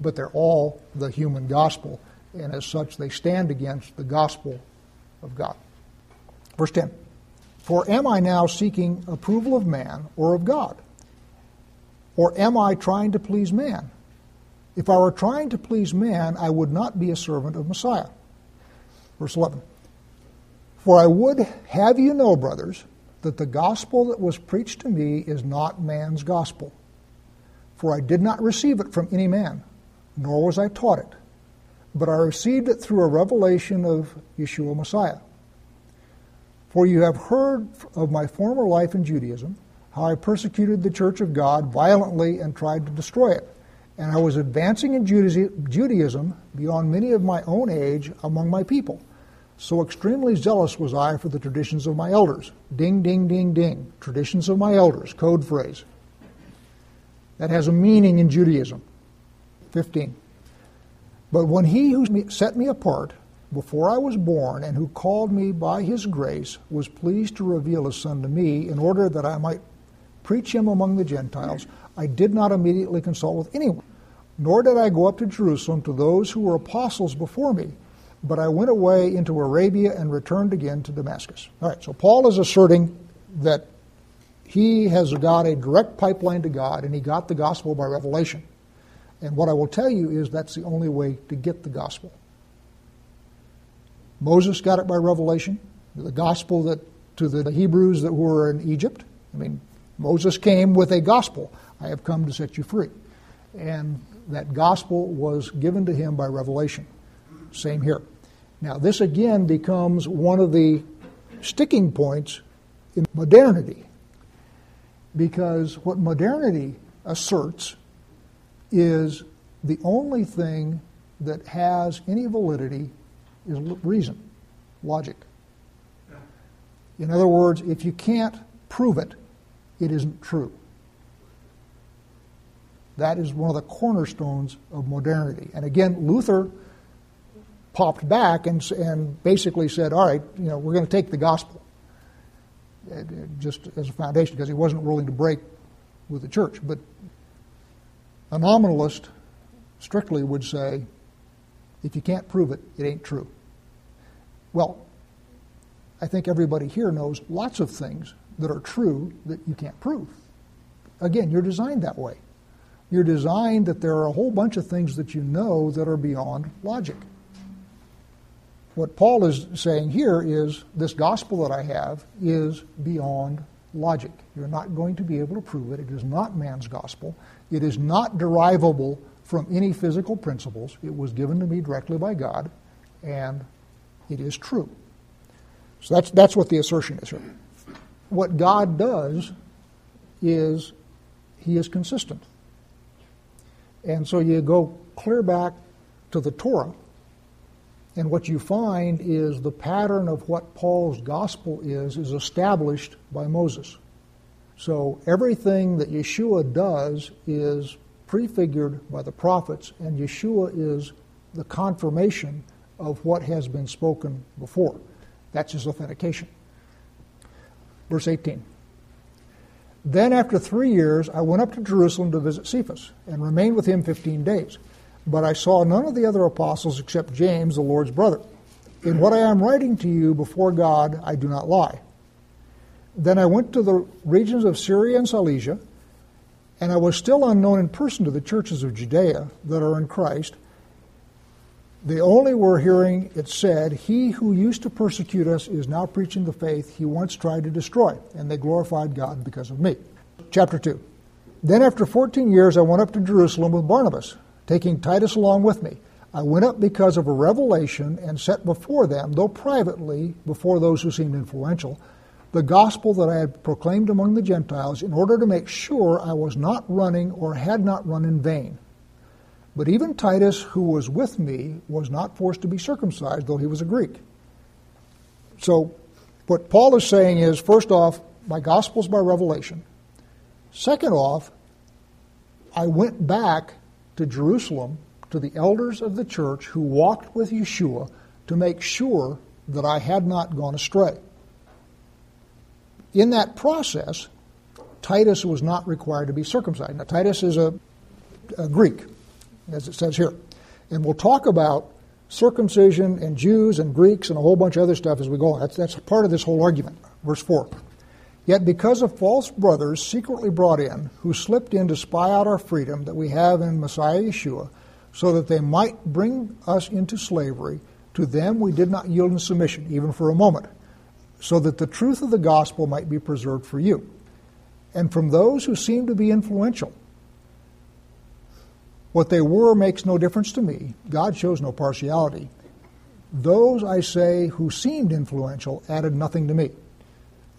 but they're all the human gospel, and as such, they stand against the gospel of God. Verse 10 For am I now seeking approval of man or of God? Or am I trying to please man? If I were trying to please man, I would not be a servant of Messiah. Verse 11 For I would have you know, brothers, that the gospel that was preached to me is not man's gospel. For I did not receive it from any man, nor was I taught it, but I received it through a revelation of Yeshua Messiah. For you have heard of my former life in Judaism, how I persecuted the church of God violently and tried to destroy it. And I was advancing in Judaism beyond many of my own age among my people so extremely zealous was I for the traditions of my elders. Ding, ding, ding, ding. Traditions of my elders, code phrase. That has a meaning in Judaism. 15. But when he who set me apart before I was born and who called me by his grace was pleased to reveal his son to me in order that I might preach him among the Gentiles, I did not immediately consult with anyone, nor did I go up to Jerusalem to those who were apostles before me but I went away into Arabia and returned again to Damascus. All right, so Paul is asserting that he has got a direct pipeline to God and he got the gospel by revelation. And what I will tell you is that's the only way to get the gospel. Moses got it by revelation, the gospel that to the Hebrews that were in Egypt. I mean, Moses came with a gospel. I have come to set you free. And that gospel was given to him by revelation. Same here. Now, this again becomes one of the sticking points in modernity because what modernity asserts is the only thing that has any validity is reason, logic. In other words, if you can't prove it, it isn't true. That is one of the cornerstones of modernity. And again, Luther popped back and, and basically said, all right, you know, we're going to take the gospel uh, just as a foundation because he wasn't willing to break with the church. But a nominalist strictly would say, if you can't prove it, it ain't true. Well, I think everybody here knows lots of things that are true that you can't prove. Again, you're designed that way. You're designed that there are a whole bunch of things that you know that are beyond logic. What Paul is saying here is this gospel that I have is beyond logic. You're not going to be able to prove it. It is not man's gospel. It is not derivable from any physical principles. It was given to me directly by God, and it is true. So that's, that's what the assertion is here. What God does is he is consistent. And so you go clear back to the Torah, and what you find is the pattern of what Paul's gospel is, is established by Moses. So everything that Yeshua does is prefigured by the prophets, and Yeshua is the confirmation of what has been spoken before. That's his authentication. Verse 18. Then, after three years, I went up to Jerusalem to visit Cephas and remained with him 15 days. But I saw none of the other apostles except James, the Lord's brother. In what I am writing to you before God, I do not lie. Then I went to the regions of Syria and Cilicia, and I was still unknown in person to the churches of Judea that are in Christ. They only were hearing it said, He who used to persecute us is now preaching the faith he once tried to destroy, and they glorified God because of me. Chapter 2. Then after 14 years, I went up to Jerusalem with Barnabas, taking Titus along with me. I went up because of a revelation and set before them, though privately, before those who seemed influential, the gospel that I had proclaimed among the Gentiles in order to make sure I was not running or had not run in vain. But even Titus, who was with me, was not forced to be circumcised, though he was a Greek. So, what Paul is saying is first off, my gospel's by revelation. Second off, I went back to Jerusalem to the elders of the church who walked with Yeshua to make sure that I had not gone astray. In that process, Titus was not required to be circumcised. Now, Titus is a, a Greek as it says here. And we'll talk about circumcision and Jews and Greeks and a whole bunch of other stuff as we go on. That's, that's part of this whole argument. Verse 4. Yet because of false brothers secretly brought in, who slipped in to spy out our freedom that we have in Messiah Yeshua, so that they might bring us into slavery, to them we did not yield in submission, even for a moment, so that the truth of the gospel might be preserved for you. And from those who seem to be influential, what they were makes no difference to me. God shows no partiality. Those, I say, who seemed influential added nothing to me.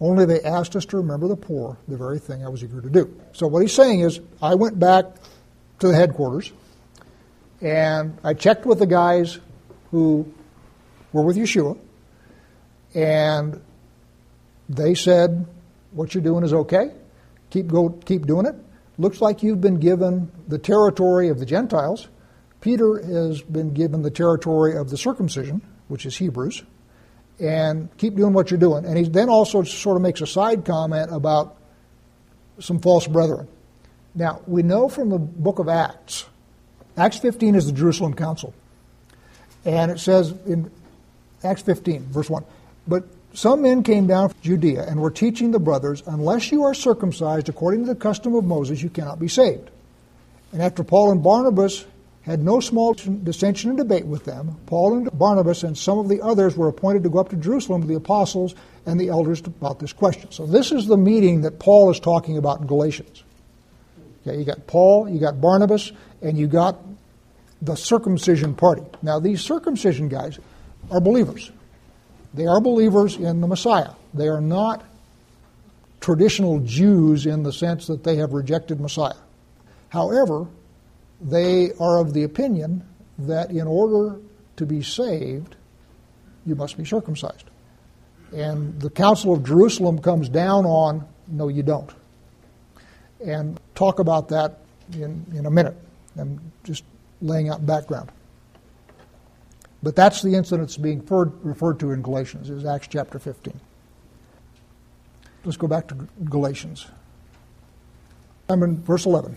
Only they asked us to remember the poor, the very thing I was eager to do. So what he's saying is, I went back to the headquarters and I checked with the guys who were with Yeshua, and they said, What you're doing is okay. Keep, go, keep doing it. Looks like you've been given the territory of the Gentiles. Peter has been given the territory of the circumcision, which is Hebrews. And keep doing what you're doing. And he then also sort of makes a side comment about some false brethren. Now, we know from the book of Acts, Acts 15 is the Jerusalem Council. And it says in Acts 15, verse 1, But some men came down from Judea and were teaching the brothers, Unless you are circumcised according to the custom of Moses, you cannot be saved. And after Paul and Barnabas had no small dissension and debate with them, Paul and Barnabas and some of the others were appointed to go up to Jerusalem to the apostles and the elders about this question. So this is the meeting that Paul is talking about in Galatians. Okay, you got Paul, you got Barnabas, and you got the circumcision party. Now these circumcision guys are believers. They are believers in the Messiah. They are not traditional Jews in the sense that they have rejected Messiah. However, they are of the opinion that in order to be saved, you must be circumcised. And the Council of Jerusalem comes down on, no, you don't. And talk about that in, in a minute. I'm just laying out background. But that's the incident that's being referred to in Galatians, is Acts chapter 15. Let's go back to Galatians. I'm in verse 11.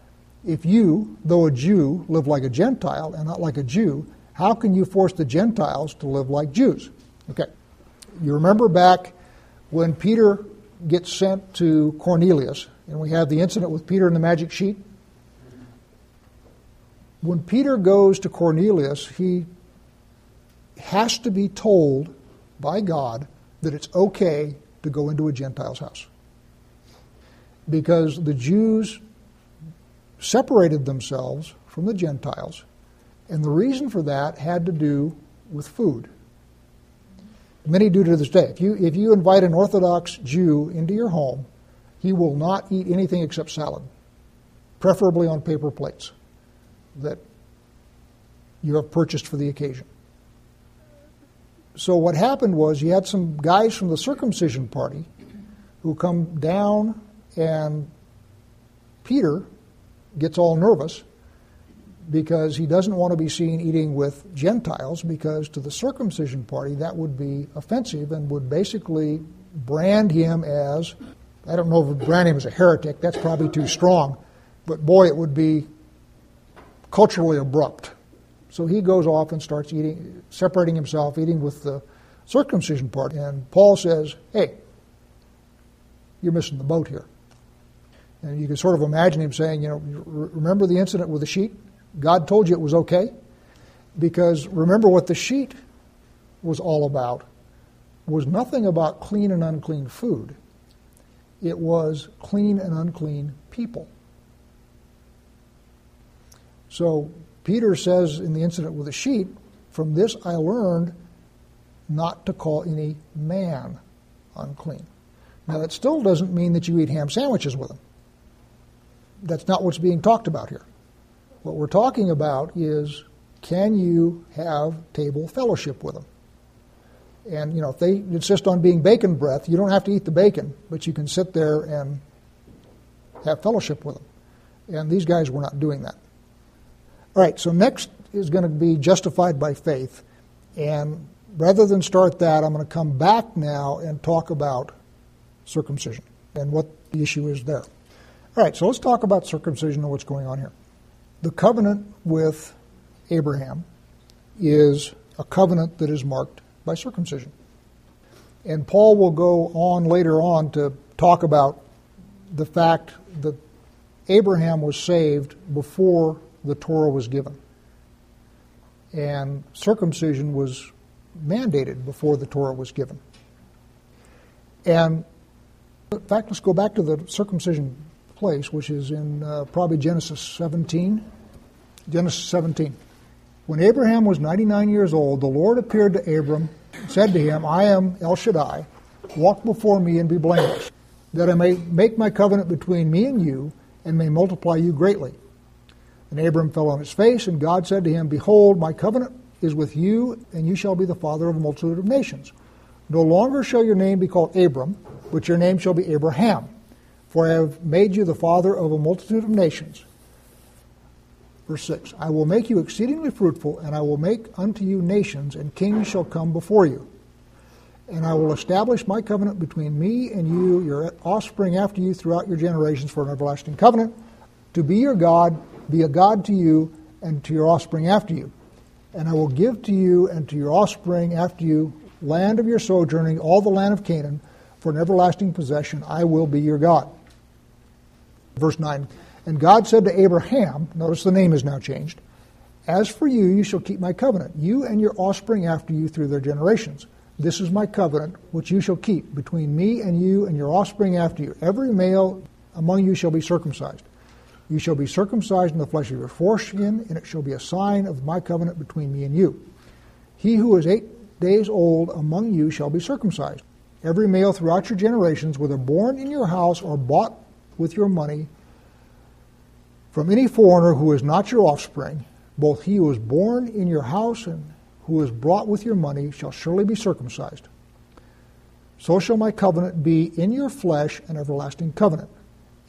if you, though a Jew, live like a Gentile and not like a Jew, how can you force the Gentiles to live like Jews? Okay. You remember back when Peter gets sent to Cornelius, and we have the incident with Peter and the magic sheet. When Peter goes to Cornelius, he has to be told by God that it's okay to go into a Gentile's house. Because the Jews separated themselves from the Gentiles, and the reason for that had to do with food. Many do to this day. If you, if you invite an Orthodox Jew into your home, he will not eat anything except salad, preferably on paper plates that you have purchased for the occasion. So what happened was you had some guys from the circumcision party who come down, and Peter gets all nervous because he doesn't want to be seen eating with Gentiles, because to the circumcision party that would be offensive and would basically brand him as I don't know if brand him as a heretic, that's probably too strong, but boy, it would be culturally abrupt. So he goes off and starts eating, separating himself, eating with the circumcision party. And Paul says, Hey, you're missing the boat here. And you can sort of imagine him saying, You know, remember the incident with the sheet? God told you it was okay. Because remember what the sheet was all about was nothing about clean and unclean food. It was clean and unclean people. So Peter says in the incident with the sheet, from this I learned not to call any man unclean. Now, that still doesn't mean that you eat ham sandwiches with them. That's not what's being talked about here. What we're talking about is can you have table fellowship with them? And, you know, if they insist on being bacon breath, you don't have to eat the bacon, but you can sit there and have fellowship with them. And these guys were not doing that. All right, so next is going to be justified by faith. And rather than start that, I'm going to come back now and talk about circumcision and what the issue is there. All right, so let's talk about circumcision and what's going on here. The covenant with Abraham is a covenant that is marked by circumcision. And Paul will go on later on to talk about the fact that Abraham was saved before the Torah was given. And circumcision was mandated before the Torah was given. And in fact, let's go back to the circumcision place, which is in uh, probably Genesis 17. Genesis 17. When Abraham was 99 years old, the Lord appeared to Abram said to him, I am El Shaddai. Walk before me and be blameless, that I may make my covenant between me and you and may multiply you greatly. And Abram fell on his face, and God said to him, Behold, my covenant is with you, and you shall be the father of a multitude of nations. No longer shall your name be called Abram, but your name shall be Abraham, for I have made you the father of a multitude of nations. Verse 6 I will make you exceedingly fruitful, and I will make unto you nations, and kings shall come before you. And I will establish my covenant between me and you, your offspring after you, throughout your generations, for an everlasting covenant, to be your God, be a God to you, and to your offspring after you. And I will give to you and to your offspring after you land of your sojourning, all the land of Canaan, for an everlasting possession. I will be your God. Verse 9 and God said to Abraham, notice the name is now changed, As for you, you shall keep my covenant, you and your offspring after you through their generations. This is my covenant, which you shall keep between me and you and your offspring after you. Every male among you shall be circumcised. You shall be circumcised in the flesh of your foreskin, and it shall be a sign of my covenant between me and you. He who is eight days old among you shall be circumcised. Every male throughout your generations, whether born in your house or bought with your money, from any foreigner who is not your offspring, both he who is born in your house and who is brought with your money shall surely be circumcised. So shall my covenant be in your flesh an everlasting covenant.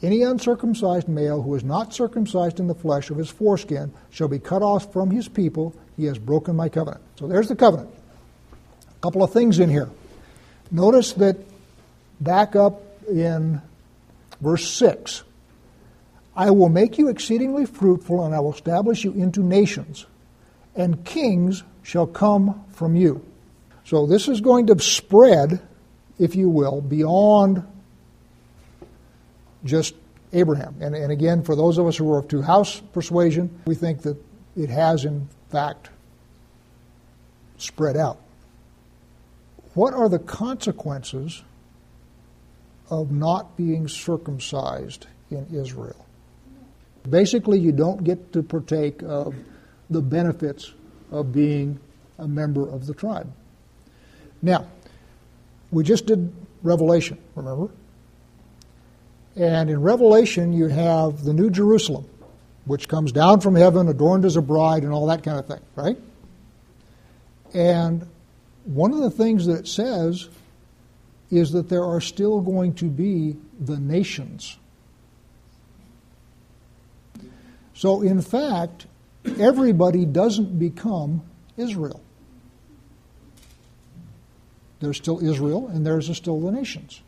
Any uncircumcised male who is not circumcised in the flesh of his foreskin shall be cut off from his people. He has broken my covenant. So there's the covenant. A couple of things in here. Notice that back up in verse 6 I will make you exceedingly fruitful, and I will establish you into nations, and kings shall come from you. So this is going to spread, if you will, beyond just Abraham. And, and again, for those of us who are of two house persuasion, we think that it has, in fact, spread out. What are the consequences of not being circumcised in Israel? Basically, you don't get to partake of the benefits of being a member of the tribe. Now, we just did Revelation, remember? And in Revelation, you have the New Jerusalem, which comes down from heaven, adorned as a bride, and all that kind of thing, right? And one of the things that it says is that there are still going to be the nations. So, in fact, everybody doesn't become Israel. There's still Israel, and there's still the nations.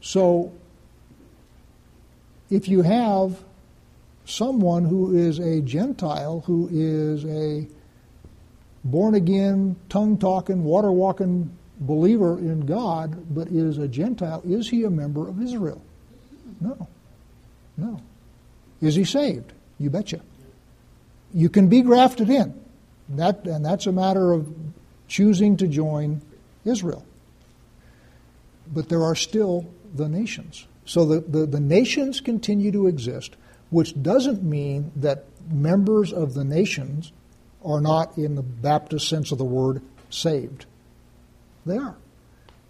So, if you have someone who is a Gentile, who is a born again, tongue talking, water walking believer in God, but is a Gentile, is he a member of Israel? No. No. Is he saved? You betcha. You can be grafted in. That, and that's a matter of choosing to join Israel. But there are still the nations. So the, the, the, nations continue to exist, which doesn't mean that members of the nations are not, in the Baptist sense of the word, saved. They are.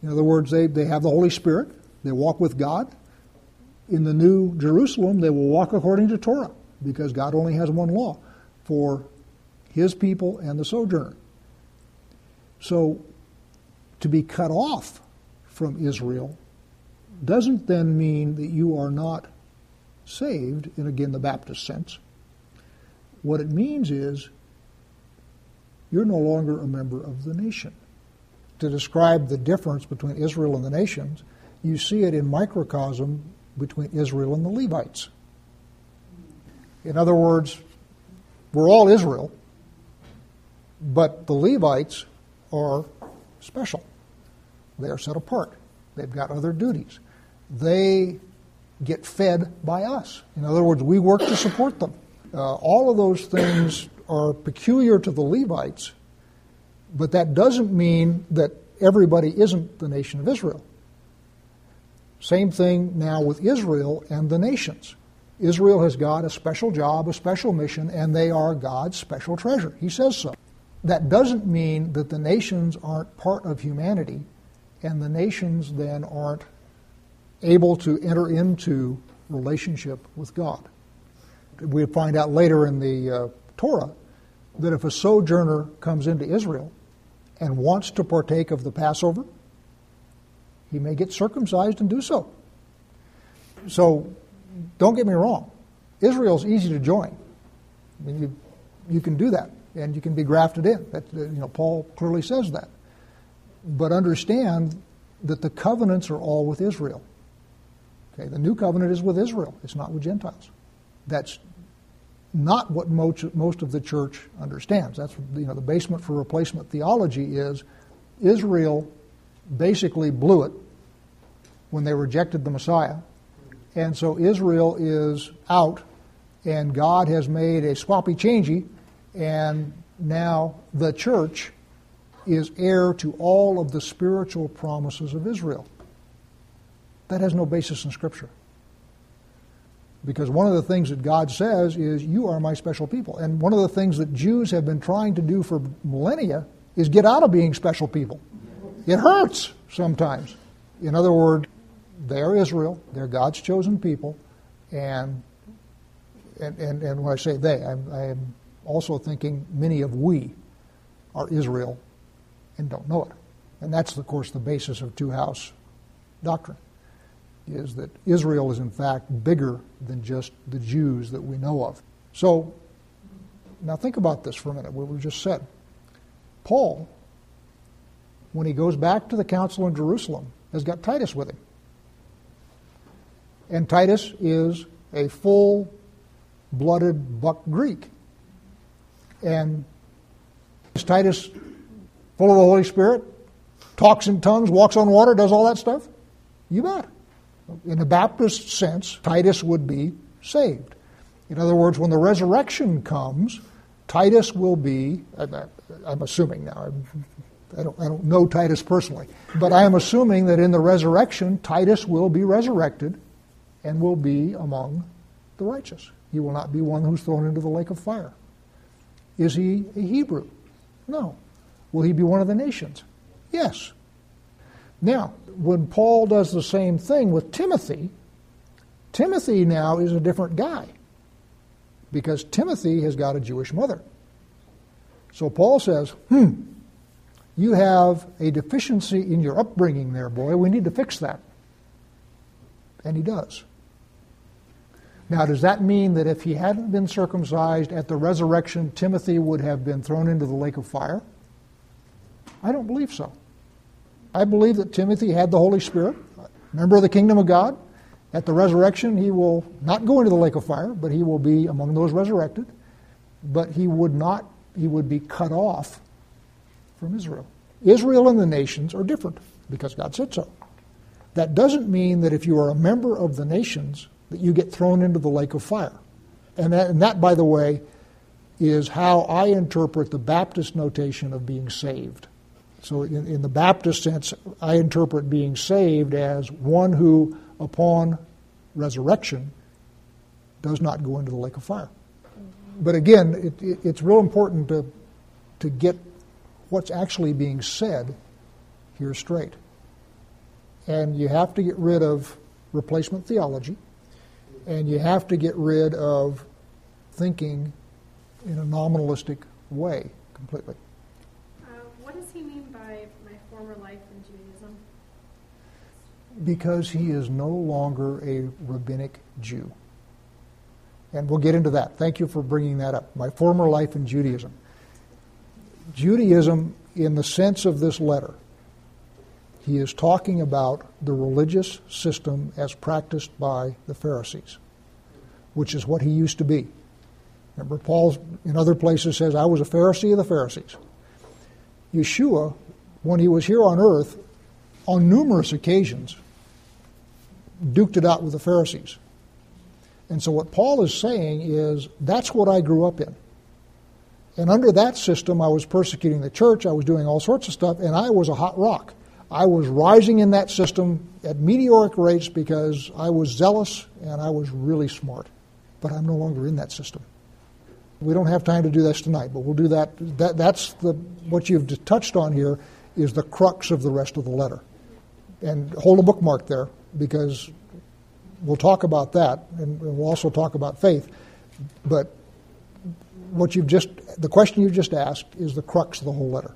In other words, they, they have the Holy Spirit, they walk with God. In the New Jerusalem, they will walk according to Torah, because God only has one law for his people and the sojourner. So to be cut off from Israel doesn't then mean that you are not saved, in again the Baptist sense. What it means is you're no longer a member of the nation. To describe the difference between Israel and the nations, you see it in microcosm between Israel and the Levites. In other words, we're all Israel, but the Levites are special. They are set apart. They've got other duties they get fed by us. In other words, we work to support them. Uh, all of those things are peculiar to the Levites, but that doesn't mean that everybody isn't the nation of Israel. Same thing now with Israel and the nations. Israel has got a special job, a special mission, and they are God's special treasure. He says so. That doesn't mean that the nations aren't part of humanity, and the nations then aren't able to enter into relationship with God. We find out later in the uh, Torah that if a sojourner comes into Israel and wants to partake of the Passover, he may get circumcised and do so. So don't get me wrong, Israel's easy to join. I mean, you, you can do that, and you can be grafted in. That, you know, Paul clearly says that. But understand that the covenants are all with Israel. Okay, the new covenant is with Israel. It's not with Gentiles. That's not what most, most of the church understands. That's you know the basement for replacement theology is Israel basically blew it when they rejected the Messiah, and so Israel is out, and God has made a sloppy changey, and now the church is heir to all of the spiritual promises of Israel. That has no basis in Scripture. Because one of the things that God says is, You are my special people. And one of the things that Jews have been trying to do for millennia is get out of being special people. It hurts sometimes. In other words, they're Israel, they're God's chosen people, and and, and, and when I say they, I'm, I'm also thinking many of we are Israel and don't know it. And that's, of course, the basis of two house doctrine is that Israel is in fact bigger than just the Jews that we know of. So now think about this for a minute, what we just said. Paul, when he goes back to the council in Jerusalem, has got Titus with him. And Titus is a full blooded buck Greek. And is Titus full of the Holy Spirit? Talks in tongues, walks on water, does all that stuff? You bet. In a Baptist sense, Titus would be saved. In other words, when the resurrection comes, Titus will be, I'm assuming now, I don't, I don't know Titus personally, but I am assuming that in the resurrection, Titus will be resurrected and will be among the righteous. He will not be one who's thrown into the lake of fire. Is he a Hebrew? No. Will he be one of the nations? Yes. Now, when Paul does the same thing with Timothy, Timothy now is a different guy because Timothy has got a Jewish mother. So Paul says, hmm, you have a deficiency in your upbringing there, boy. We need to fix that. And he does. Now, does that mean that if he hadn't been circumcised at the resurrection, Timothy would have been thrown into the lake of fire? I don't believe so. I believe that Timothy had the Holy Spirit, member of the kingdom of God. At the resurrection, he will not go into the lake of fire, but he will be among those resurrected. But he would not, he would be cut off from Israel. Israel and the nations are different because God said so. That doesn't mean that if you are a member of the nations, that you get thrown into the lake of fire. And that, and that, by the way, is how I interpret the Baptist notation of being saved. So, in, in, the Baptist sense, I interpret being saved as one who, upon resurrection, does not go into the lake of fire. But again, it, it, it's real important to, to get what's actually being said here straight. And you have to get rid of replacement theology and you have to get rid of thinking in a nominalistic way completely. Uh, what does he mean by my former life in Judaism? Because he is no longer a rabbinic Jew. And we'll get into that. Thank you for bringing that up. My former life in Judaism. Judaism, in the sense of this letter, he is talking about the religious system as practiced by the Pharisees, which is what he used to be. Remember, Paul in other places says, I was a Pharisee of the Pharisees. Yeshua, when he was here on earth, on numerous occasions, duked it out with the Pharisees. And so, what Paul is saying is, that's what I grew up in. And under that system, I was persecuting the church, I was doing all sorts of stuff, and I was a hot rock. I was rising in that system at meteoric rates because I was zealous and I was really smart. But I'm no longer in that system. We don't have time to do this tonight, but we'll do that. that that's the, what you've touched on here is the crux of the rest of the letter. And hold a bookmark there because we'll talk about that and we'll also talk about faith. But what you've just, the question you just asked is the crux of the whole letter.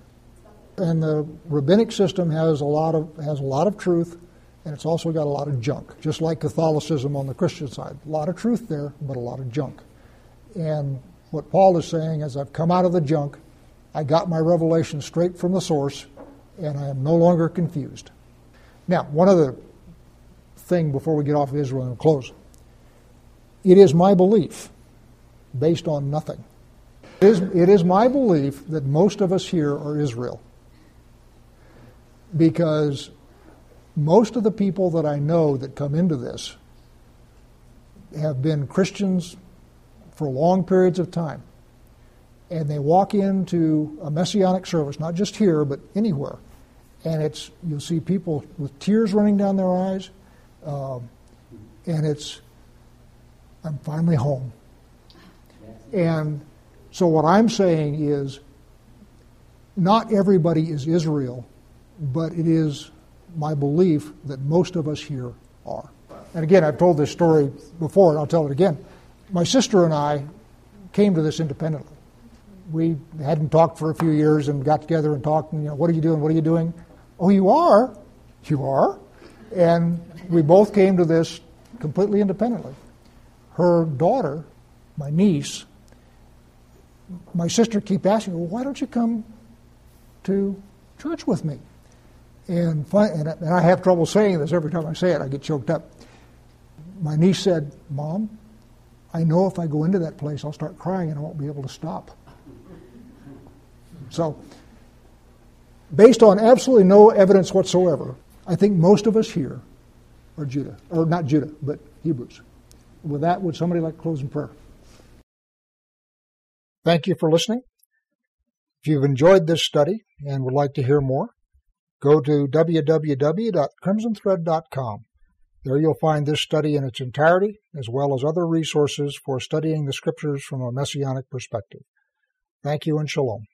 And the rabbinic system has a lot of has a lot of truth, and it's also got a lot of junk, just like Catholicism on the Christian side. A lot of truth there, but a lot of junk. And what Paul is saying is, I've come out of the junk, I got my revelation straight from the source, and I am no longer confused. Now, one other thing before we get off of Israel and close. It is my belief, based on nothing. It is, it is my belief that most of us here are Israel because most of the people that I know that come into this have been Christians for long periods of time. And they walk into a messianic service, not just here, but anywhere. And it's you'll see people with tears running down their eyes, um, and it's I'm finally home. And so what I'm saying is, not everybody is Israel but it is my belief that most of us here are. And again, I've told this story before, and I'll tell it again. My sister and I came to this independently. We hadn't talked for a few years and got together and talked, and, you know, what are you doing? What are you doing? Oh, you are? You are? And we both came to this completely independently. Her daughter, my niece, my sister keep asking, well, why don't you come to church with me? And, and I have trouble saying this every time I say it, I get choked up. My niece said, Mom, I know if I go into that place, I'll start crying and I won't be able to stop. So, based on absolutely no evidence whatsoever, I think most of us here are Judah, or not Judah, but Hebrews. With that, would somebody like to close in prayer? Thank you for listening. If you've enjoyed this study and would like to hear more, go to www.crimsonthread.com. There you'll find this study in its entirety, as well as other resources for studying the scriptures from a messianic perspective. Thank you and shalom.